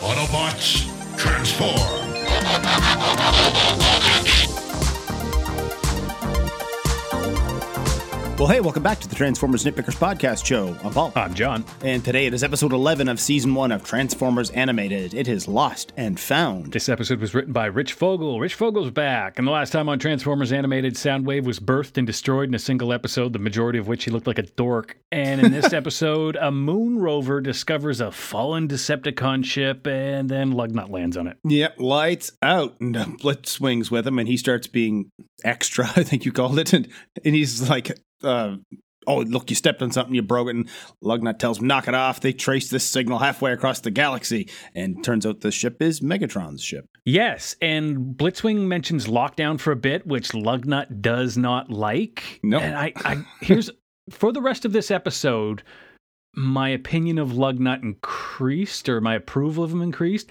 Autobots, transform! Well, hey, welcome back to the Transformers Nitpickers podcast show. I'm Paul. I'm John. And today it is episode 11 of season 1 of Transformers Animated. It is Lost and Found. This episode was written by Rich Fogel. Rich Fogel's back. And the last time on Transformers Animated, Soundwave was birthed and destroyed in a single episode, the majority of which he looked like a dork. And in this episode, a moon rover discovers a fallen Decepticon ship, and then Lugnut lands on it. Yep, lights out. And Blitzwing's with him, and he starts being extra, I think you called it. And, and he's like, uh, oh, look, you stepped on something, you broke it. And Lugnut tells him, knock it off. They trace this signal halfway across the galaxy. And turns out the ship is Megatron's ship. Yes, and Blitzwing mentions Lockdown for a bit, which Lugnut does not like. Nope. And I, I here's for the rest of this episode, my opinion of Lugnut increased or my approval of him increased.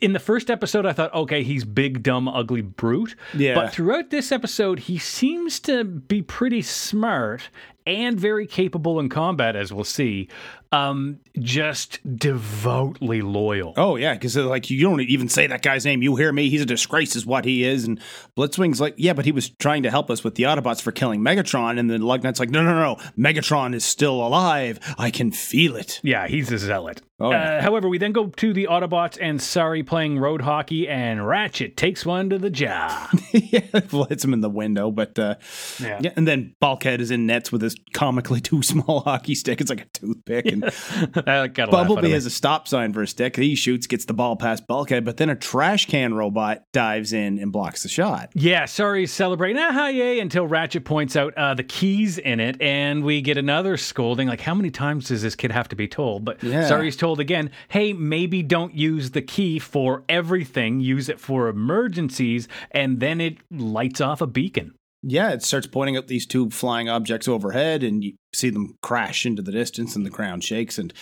In the first episode, I thought, okay, he's big, dumb, ugly brute. Yeah. But throughout this episode, he seems to be pretty smart and very capable in combat, as we'll see. Um, just devoutly loyal. Oh yeah, because like you don't even say that guy's name. You hear me? He's a disgrace, is what he is. And Blitzwing's like, yeah, but he was trying to help us with the Autobots for killing Megatron. And then Lugnut's like, no, no, no, Megatron is still alive. I can feel it. Yeah, he's a zealot. Oh, yeah. uh, however, we then go to the Autobots and Sari playing road hockey, and Ratchet takes one to the jaw. yeah, hits him in the window. But uh, Yeah. yeah, and then Bulkhead is in nets with his comically too small hockey stick. It's like a toothpick. And I got laugh Bumblebee has a stop sign for a stick. He shoots, gets the ball past Bulkhead, but then a trash can robot dives in and blocks the shot. Yeah, Sari, celebrating. Ah, yay, until Ratchet points out uh, the keys in it, and we get another scolding. Like, how many times does this kid have to be told? But Yeah. Sari's told again, hey, maybe don't use the key for everything, use it for emergencies, and then it lights off a beacon. Yeah, it starts pointing out these two flying objects overhead, and you see them crash into the distance, and the ground shakes. And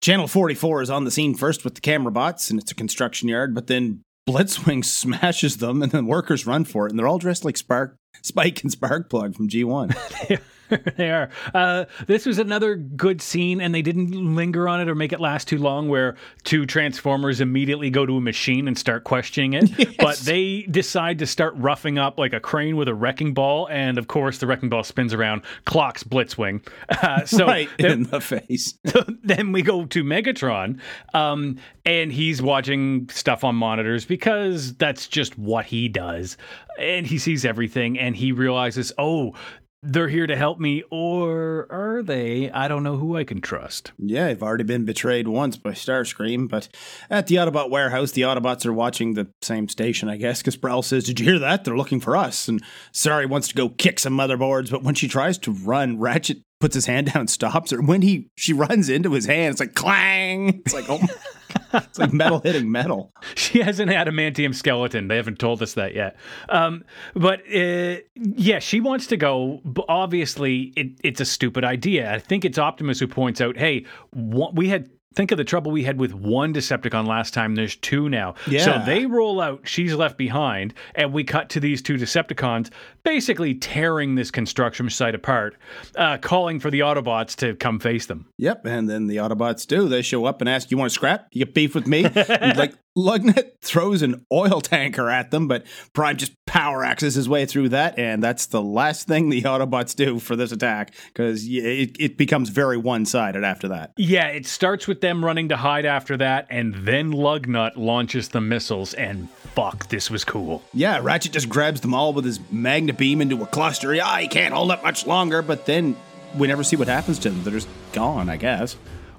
Channel 44 is on the scene first with the camera bots, and it's a construction yard, but then Blitzwing smashes them, and then workers run for it, and they're all dressed like Spark, Spike and Sparkplug from G1. they are. Uh, this was another good scene, and they didn't linger on it or make it last too long. Where two Transformers immediately go to a machine and start questioning it, but they decide to start roughing up like a crane with a wrecking ball, and of course the wrecking ball spins around, clocks Blitzwing. Uh, so right then- in the face. so then we go to Megatron, um, and he's watching stuff on monitors because that's just what he does. And he sees everything, and he realizes, oh, they're here to help me, or are they? I don't know who I can trust. Yeah, I've already been betrayed once by Starscream, but at the Autobot warehouse, the Autobots are watching the same station, I guess, because Prowl says, Did you hear that? They're looking for us. And Sari wants to go kick some motherboards, but when she tries to run, Ratchet puts his hand down and stops her. When he she runs into his hand, it's like clang. It's like, oh my God. It's like metal hitting metal. She has an adamantium skeleton. They haven't told us that yet. Um, but uh, yeah, she wants to go. But obviously, it, it's a stupid idea. I think it's Optimus who points out, "Hey, we had." Think of the trouble we had with one Decepticon last time. There's two now. Yeah. So they roll out, she's left behind, and we cut to these two Decepticons basically tearing this construction site apart, uh, calling for the Autobots to come face them. Yep, and then the Autobots do. They show up and ask, "You want to scrap? You get beef with me?" Like Lugnut throws an oil tanker at them, but Prime just power axes his way through that, and that's the last thing the Autobots do for this attack because it, it becomes very one sided after that. Yeah, it starts with them running to hide after that, and then Lugnut launches the missiles, and fuck, this was cool. Yeah, Ratchet just grabs them all with his magna beam into a cluster. Yeah, he can't hold up much longer, but then we never see what happens to them. They're just gone, I guess.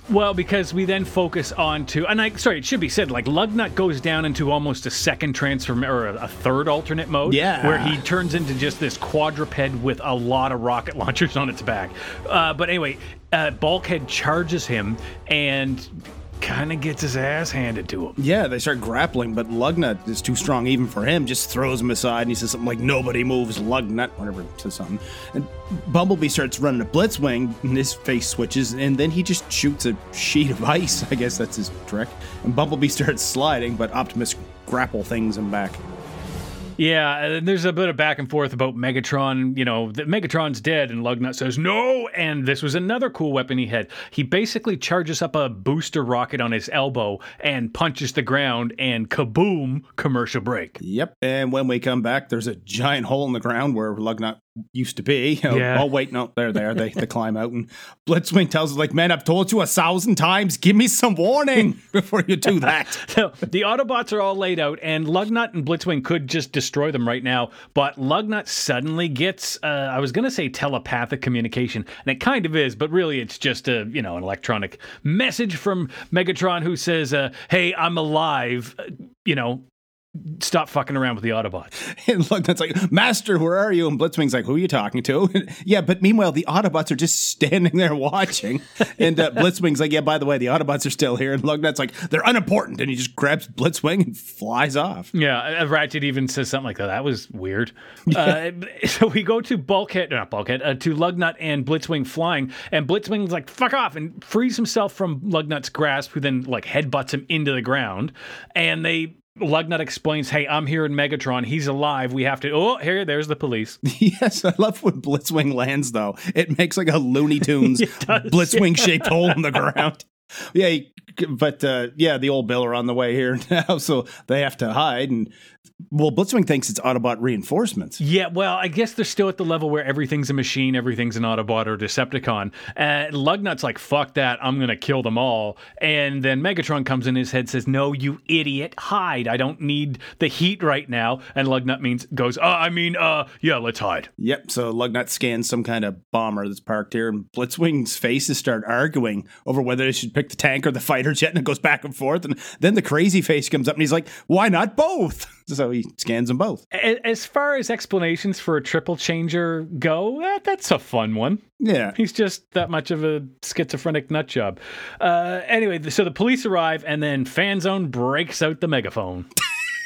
Well, because we then focus on to, and I sorry, it should be said, like Lugnut goes down into almost a second transform or a, a third alternate mode, Yeah. where he turns into just this quadruped with a lot of rocket launchers on its back. Uh, but anyway, uh, Bulkhead charges him and kind of gets his ass handed to him. Yeah, they start grappling, but Lugnut is too strong even for him. Just throws him aside, and he says something like "Nobody moves Lugnut," whatever, says something. And Bumblebee starts running a Blitzwing, and his face switches, and then he just shoots a sheet of ice. I guess that's his trick. And Bumblebee starts sliding, but Optimus grapple things him back. Yeah, and there's a bit of back and forth about Megatron. You know, Megatron's dead, and Lugnut says no. And this was another cool weapon he had. He basically charges up a booster rocket on his elbow and punches the ground, and kaboom! Commercial break. Yep. And when we come back, there's a giant hole in the ground where Lugnut used to be. Oh, Yeah. oh wait, no, they're there. They they climb out, and Blitzwing tells us like, "Man, I've told you a thousand times. Give me some warning before you do that." So the Autobots are all laid out, and Lugnut and Blitzwing could just destroy them right now. But Lugnut suddenly gets, uh, I was going to say telepathic communication, and it kind of is, but really it's just a, you know, an electronic message from Megatron who says, uh, "Hey, I'm alive." Uh, You know, stop fucking around with the Autobots. And Lugnut's like, "Master, where are you?" And Blitzwing's like, "Who are you talking to?" yeah, but meanwhile, the Autobots are just standing there watching. And uh, Blitzwing's like, "Yeah, by the way, the Autobots are still here." And Lugnut's like, "They're unimportant," and he just grabs Blitzwing and flies off. Yeah, uh, Ratchet even says something like that. That was weird. Uh, so we go to Bulkhead, not Bulkhead, uh, to Lugnut and Blitzwing flying, and Blitzwing's like fuck off and frees himself from Lugnut's grasp, who then like headbutts him into the ground, and they. Lugnut explains, "Hey, I'm here in Megatron. He's alive. We have to." Oh, here, there's the police. Yes, I love when Blitzwing lands though. It makes like a Looney Tunes Blitzwing shaped hole in the ground. Yeah, but uh, yeah, the old Bill are on the way here now, so they have to hide. And well, Blitzwing thinks it's Autobot reinforcements. Yeah, well, I guess they're still at the level where everything's a machine, everything's an Autobot or Decepticon. Uh, Lugnut's like, fuck that, I'm gonna kill them all. And then Megatron comes in his head, says, No, you idiot, hide. I don't need the heat right now. And Lugnut means goes, uh, I mean, uh, yeah, let's hide. Yep. So Lugnut scans some kind of bomber that's parked here, and Blitzwing's faces start arguing over whether they should pick the tank or the fighter jet, and it goes back and forth. And then the crazy face comes up, and he's like, "Why not both?" So he scans them both. As far as explanations for a triple changer go, that, that's a fun one. Yeah. He's just that much of a schizophrenic nut job. Uh, anyway, so the police arrive, and then Fanzone breaks out the megaphone.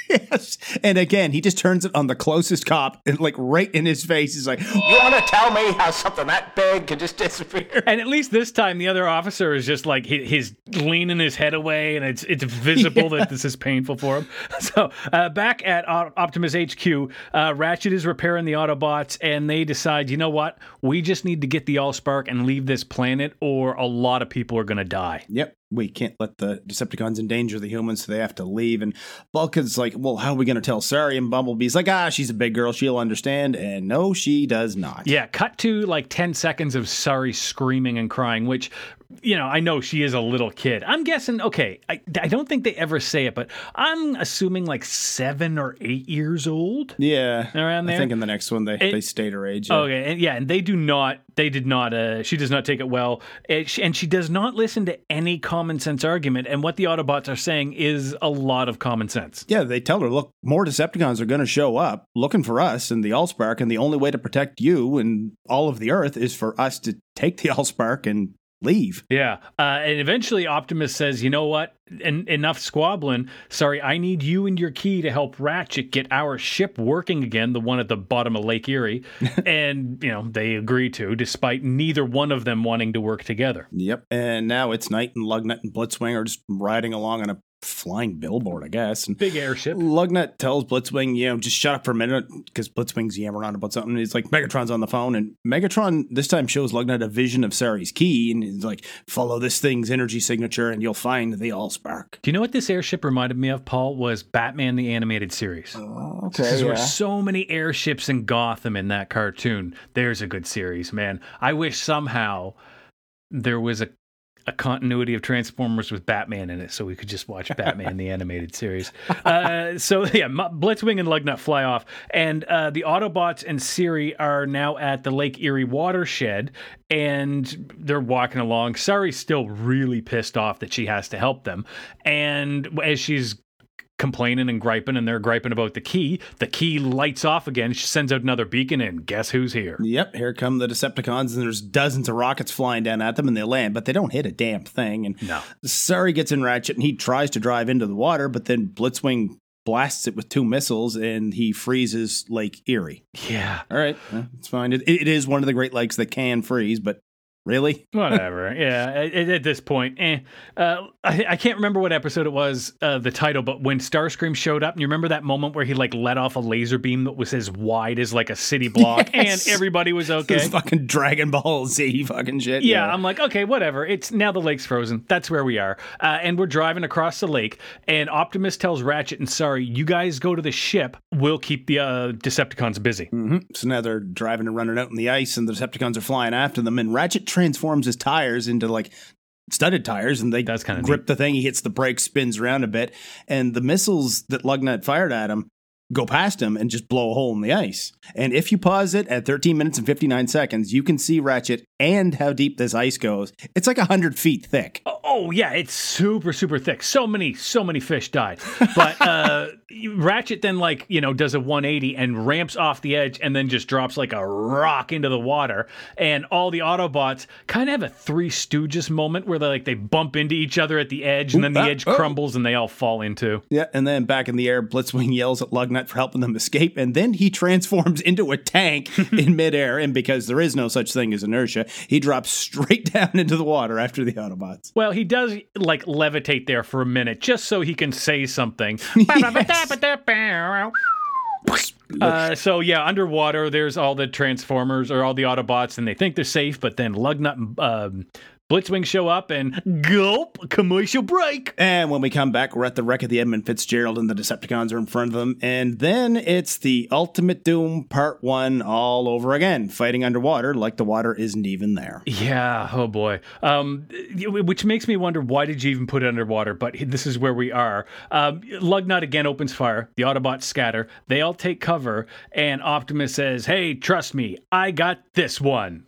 Yes. And again, he just turns it on the closest cop and like right in his face. He's like, You want to tell me how something that big can just disappear? And at least this time, the other officer is just like he, he's leaning his head away, and it's it's visible that this is painful for him. So uh, back at Op- Optimus HQ, uh, Ratchet is repairing the Autobots, and they decide, you know what, we just need to get the Allspark and leave this planet, or a lot of people are going to die. Yep, we can't let the Decepticons endanger the humans, so they have to leave. And Bulkhead's like, well, how are we going to tell Sari? And Bumblebee's like, ah, she's a big girl. She'll understand. And no, she does not. Yeah, cut to like 10 seconds of Sari screaming and crying, which, you know, I know she is a little kid. I'm guessing, okay, I, I don't think they ever say it, but I'm assuming like seven or eight years old. Yeah. Around there. I think in the next one, they, It- they state her age. yeah. Okay, and yeah, and they do not, they did not, uh, she does not take it well. And she, and she does not listen to any common sense argument. And what the Autobots are saying is a lot of common sense. Yeah, they tell her, look, more Decepticons are going to show up looking for us and the Allspark, and the only way to protect you and all of the Earth is for us to take the Allspark and leave. Yeah. Uh, and eventually Optimus says, you know what? En- enough squabbling. Sari, I need you and your key to help Ratchet get our ship working again, the one at the bottom of Lake Erie. and, you know, they agree to, despite neither one of them wanting to work together. Yep. And now it's night, and Lugnut and Blitzwing are just riding along on a flying billboard, I guess. And Big airship. Lugnut tells Blitzwing, you know, just shut up for a minute because Blitzwing's yammering on about something. He's like, Megatron's on the phone. And Megatron this time shows Lugnut a vision of Sari's key. And he's like, follow this thing's energy signature and you'll find the Allspark. Do you know what this airship reminded me of, Paul? Was Batman the Animated Series. Oh, okay. There were so many airships in Gotham in that cartoon. There's a good series, man. I wish somehow there was a a continuity of Transformers with Batman in it, so we could just watch Batman the animated series. Uh, so yeah, Blitzwing and Lugnut fly off, and uh, the Autobots and Sari are now at the Lake Erie watershed, and they're walking along. Sari's still really pissed off that she has to help them, and as she's complaining and griping, and they're griping about the key. The key lights off again. She sends out another beacon, and guess who's here? Yep, here come the Decepticons, and there's dozens of rockets flying down at them, and they land, but they don't hit a damn thing. And No. Sari gets in Ratchet, and he tries to drive into the water, but then Blitzwing blasts it with two missiles, and he freezes Lake Erie. Yeah. All right, uh, it's fine. It, it is one of the Great Lakes that can freeze, but Really? Whatever. yeah. At, at, this point, eh. Uh, I, I, can't remember what episode it was, uh, the title, but when Starscream showed up, and you remember that moment where he like let off a laser beam that was as wide as like a city block, yes. and everybody was okay. This fucking Dragon Ball Z fucking shit. Yeah, yeah, I'm like, okay, whatever. It's now the lake's frozen. That's where we are, uh, and we're driving across the lake. And Optimus tells Ratchet and Sari, you guys go to the ship. We'll keep the uh, Decepticons busy. Mm-hmm. So now they're driving and running out in the ice, and the Decepticons are flying after them, and Ratchet transforms his tires into like studded tires and they That's kind of grip neat. the thing. He hits the brake, spins around a bit, and the missiles that Lugnut fired at him go past him and just blow a hole in the ice. And if you pause it at 13 minutes and 59 seconds, you can see Ratchet and how deep this ice goes. It's like 100 feet thick. Oh, yeah, it's super, super thick. So many, so many fish died. But uh, Ratchet then, like, you know, does a 180 and ramps off the edge and then just drops like a rock into the water. And all the Autobots kind of have a Three Stooges moment where they like they bump into each other at the edge and Ooh, then the ah, edge oh. crumbles and they all fall into. Yeah, and then back in the air, Blitzwing yells at Lugnut for helping them escape, and then he transforms into a tank in midair. And because there is no such thing as inertia, he drops straight down into the water after the Autobots. Well, he does like levitate there for a minute just so he can say something. Uh, so yeah, underwater, there's all the Transformers or all the Autobots, and they think they're safe, but then Lugnut um, Blitzwing show up and gulp, commercial break. And when we come back, we're at the wreck of the Edmund Fitzgerald and the Decepticons are in front of them. And then it's the Ultimate Doom Part 1 all over again, fighting underwater like the water isn't even there. Yeah, oh boy. Um, which makes me wonder why did you even put it underwater? But this is where we are. Um, Lugnut again opens fire. The Autobots scatter. They all take cover. And Optimus says, Hey, trust me, I got this one.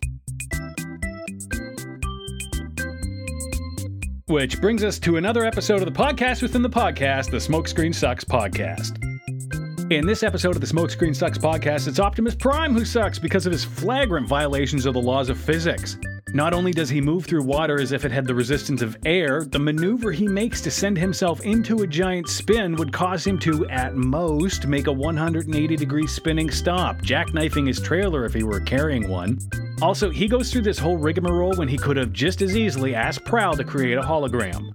Which brings us to another episode of the podcast within the podcast, the Smokescreen Sucks podcast. In this episode of the Smokescreen Sucks podcast, it's Optimus Prime who sucks because of his flagrant violations of the laws of physics. Not only does he move through water as if it had the resistance of air, the maneuver he makes to send himself into a giant spin would cause him to, at most, make a 180 degree spinning stop, jackknifing his trailer if he were carrying one. Also, he goes through this whole rigmarole when he could have just as easily asked Prowl to create a hologram.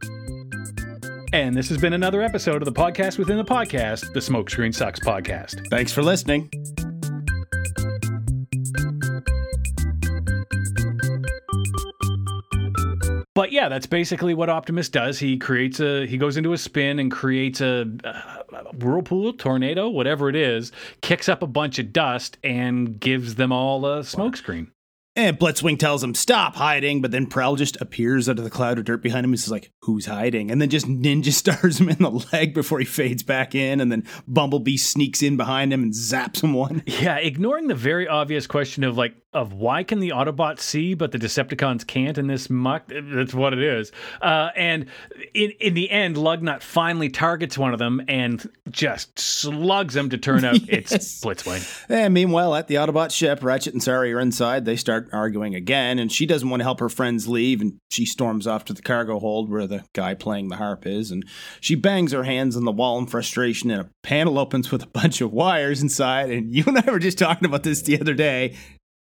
And this has been another episode of the podcast within the podcast, the Smokescreen Sucks podcast. Thanks for listening. But yeah, that's basically what Optimus does. He creates a he goes into a spin and creates a, a whirlpool, tornado, whatever it is, kicks up a bunch of dust and gives them all a smokescreen. And Blitzwing tells him, stop hiding, but then Prowl just appears out of the cloud of dirt behind him. He's like, who's hiding? And then just ninja stars him in the leg before he fades back in. And then Bumblebee sneaks in behind him and zaps him one. Yeah, ignoring the very obvious question of like, of why can the Autobots see but the Decepticons can't in this muck? That's what it is. Uh, and in in the end, Lugnut finally targets one of them and just slugs him to turn out yes. it's Blitzwing. And meanwhile, at the Autobot ship, Ratchet and Sari are inside. They start arguing again, and she doesn't want to help her friends leave, and she storms off to the cargo hold where the guy playing the harp is, and she bangs her hands on the wall in frustration, and a panel opens with a bunch of wires inside. And you and I were just talking about this the other day.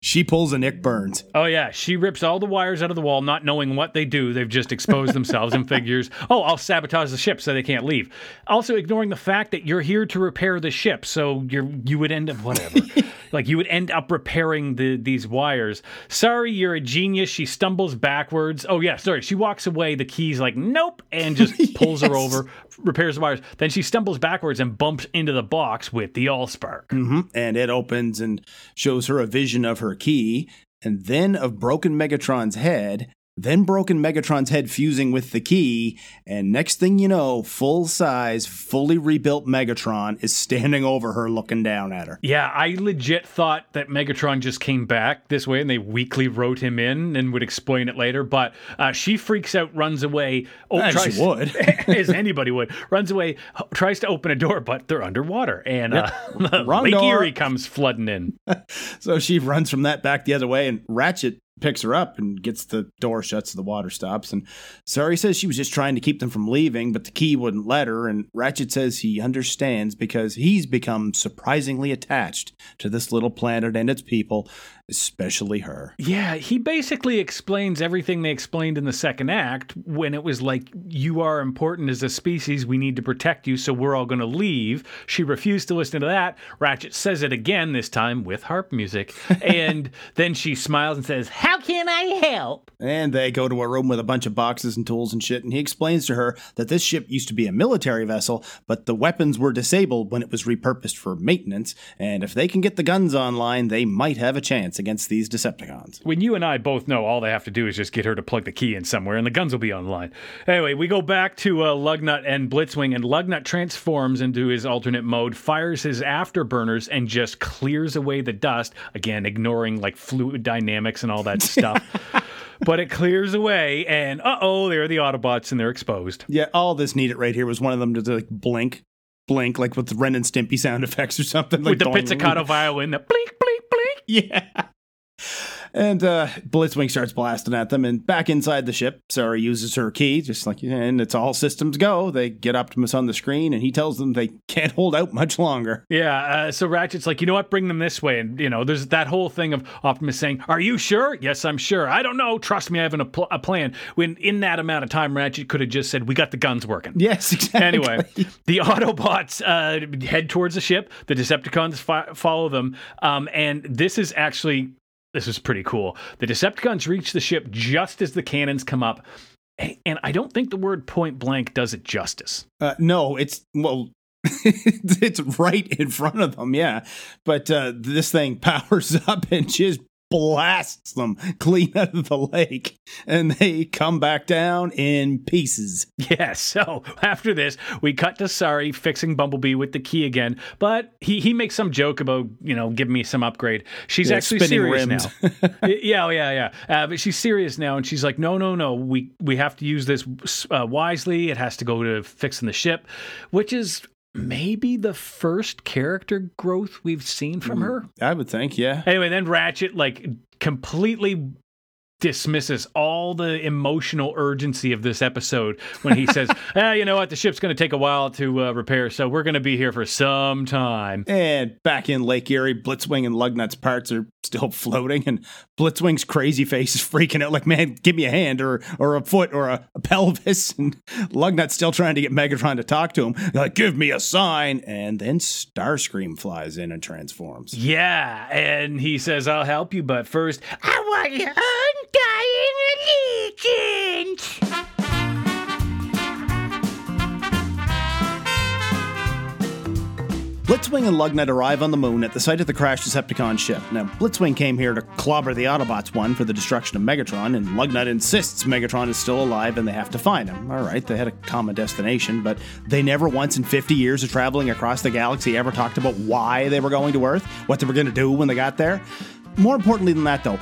She pulls a Nick Burns. Oh yeah, she rips all the wires out of the wall, not knowing what they do. They've just exposed themselves and figures, "Oh, I'll sabotage the ship so they can't leave." Also ignoring the fact that you're here to repair the ship, so you're you would end up whatever. like you would end up repairing the these wires. Sari, you're a genius. She stumbles backwards. Oh yeah, sorry. She walks away. The key's like, "Nope," and just pulls yes. her over, repairs the wires. Then she stumbles backwards and bumps into the box with the Allspark. Mm-hmm. And it opens and shows her a vision of her key, and then of broken Megatron's head, then broken Megatron's head fusing with the key, and next thing you know, full size, fully rebuilt Megatron is standing over her looking down at her. Yeah, I legit thought that Megatron just came back this way and they weakly wrote him in and would explain it later, but uh, she freaks out, runs away. Oh, as tries, she would. as anybody would. Runs away, tries to open a door, but they're underwater, and yep. uh, Lake door. Erie comes flooding in. so she runs from that back the other way, and Ratchet picks her up and gets the door shut so the water stops. And Sari says she was just trying to keep them from leaving, but the key wouldn't let her. And Ratchet says he understands because he's become surprisingly attached to this little planet and its people, especially her. Yeah, he basically explains everything they explained in the second act when it was like, You are important as a species. We need to protect you, so we're all going to leave. She refused to listen to that. Ratchet says it again, this time with harp music. And then she smiles and says, How can I help? And they go to a room with a bunch of boxes and tools and shit, and he explains to her that this ship used to be a military vessel, but the weapons were disabled when it was repurposed for maintenance, and if they can get the guns online, they might have a chance against these Decepticons. When you and I both know all they have to do is just get her to plug the key in somewhere and the guns will be online. Anyway, we go back to uh, Lugnut and Blitzwing, and Lugnut transforms into his alternate mode, fires his afterburners, and just clears away the dust. Again, ignoring like fluid dynamics and all that stuff. but it clears away, and uh oh, there are the Autobots and they're exposed. Yeah, all this needed right here was one of them to like blink, blink, like with the Ren and Stimpy sound effects or something. Like With the doing- pizzicato violin, the blink, blink, blink. Yeah. And uh, Blitzwing starts blasting at them, and back inside the ship, Sari uses her key, just like, and it's all systems go. They get Optimus on the screen, and he tells them they can't hold out much longer. Yeah, uh, so Ratchet's like, you know what, bring them this way. And, you know, there's that whole thing of Optimus saying, Are you sure? Yes, I'm sure. I don't know. Trust me, I have an, a, pl- a plan. When in that amount of time, Ratchet could have just said, We got the guns working. Yes, exactly. Anyway, the Autobots uh, head towards the ship. The Decepticons fi- follow them. Um, and this is actually, this is pretty cool. The Decepticons reach the ship just as the cannons come up. And I don't think the word point blank does it justice. Uh, no, it's well, it's right in front of them, yeah. But uh, this thing powers up and just blasts them clean out of the lake, and they come back down in pieces. Yeah, so after this, we cut to Sari fixing Bumblebee with the key again, but he, he makes some joke about, you know, give me some upgrade. She's Yeah, actually spinning serious rims. now. yeah, oh, yeah, yeah. Uh, but she's serious now, and she's like, no, no, no, we, we have to use this uh, wisely. It has to go to fixing the ship, which is maybe the first character growth we've seen from her. I would think, yeah. Anyway, then Ratchet like completely dismisses all the emotional urgency of this episode when he says, "Ah, you know what? The ship's going to take a while to uh, repair, so we're going to be here for some time." And back in Lake Erie, Blitzwing and Lugnut's parts are still floating, and Blitzwing's crazy face is freaking out, like, man, give me a hand or or a foot or a, a pelvis. And Lugnut's still trying to get Megatron to talk to him. Like, give me a sign. And then Starscream flies in and transforms. Yeah, and he says, "I'll help you, but first, I want your undying allegiance." Blitzwing and Lugnut arrive on the moon at the site of the crashed Decepticon ship. Now, Blitzwing came here to clobber the Autobots one for the destruction of Megatron, and Lugnut insists Megatron is still alive and they have to find him. All right, they had a common destination, but they never once in 50 years of traveling across the galaxy ever talked about why they were going to Earth, what they were going to do when they got there. More importantly than that, though,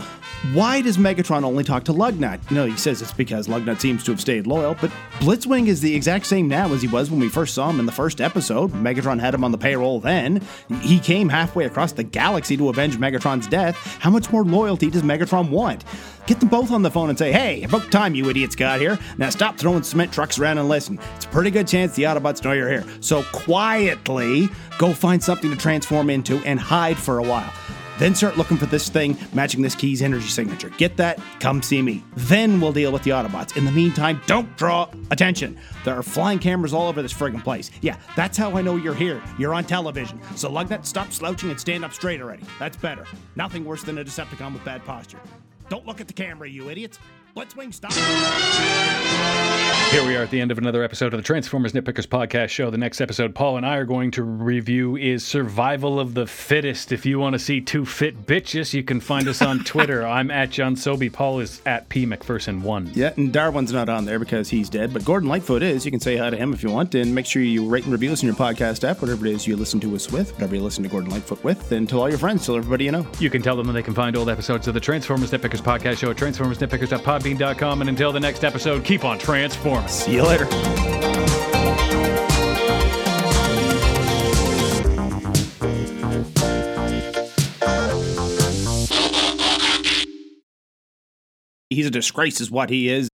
why does Megatron only talk to Lugnut? You know, he says it's because Lugnut seems to have stayed loyal, but Blitzwing is the exact same now as he was when we first saw him in the first episode. Megatron had him on the payroll then. He came halfway across the galaxy to avenge Megatron's death. How much more loyalty does Megatron want? Get them both on the phone and say, hey, about time you idiots got here. Now stop throwing cement trucks around and listen. It's a pretty good chance the Autobots know you're here. So quietly go find something to transform into and hide for a while. Then start looking for this thing matching this key's energy signature. Get that? Come see me. Then we'll deal with the Autobots. In the meantime, don't draw attention. There are flying cameras all over this friggin' place. Yeah, that's how I know you're here. You're on television. So Lugnut, stop slouching and stand up straight already. That's better. Nothing worse than a Decepticon with bad posture. Don't look at the camera, you idiots. Blitzwing, stop. Here we are at the end of another episode of the Transformers Nitpickers podcast show. The next episode Paul and I are going to review is Survival of the Fittest. If you want to see two fit bitches, you can find us on Twitter. I'm at John Sobey. Paul is at P McPherson1. Yeah, and Darwin's not on there because he's dead, but Gordon Lightfoot is. You can say hi to him if you want, and make sure you rate and review us in your podcast app, whatever it is you listen to us with, whatever you listen to Gordon Lightfoot with, and tell all your friends, tell everybody you know. You can tell them that they can find old episodes of the Transformers Nitpickers podcast show at transformersnitpickers.podbean.com. And until the next episode, keep on transforming. See you later. he's a disgrace, is what he is.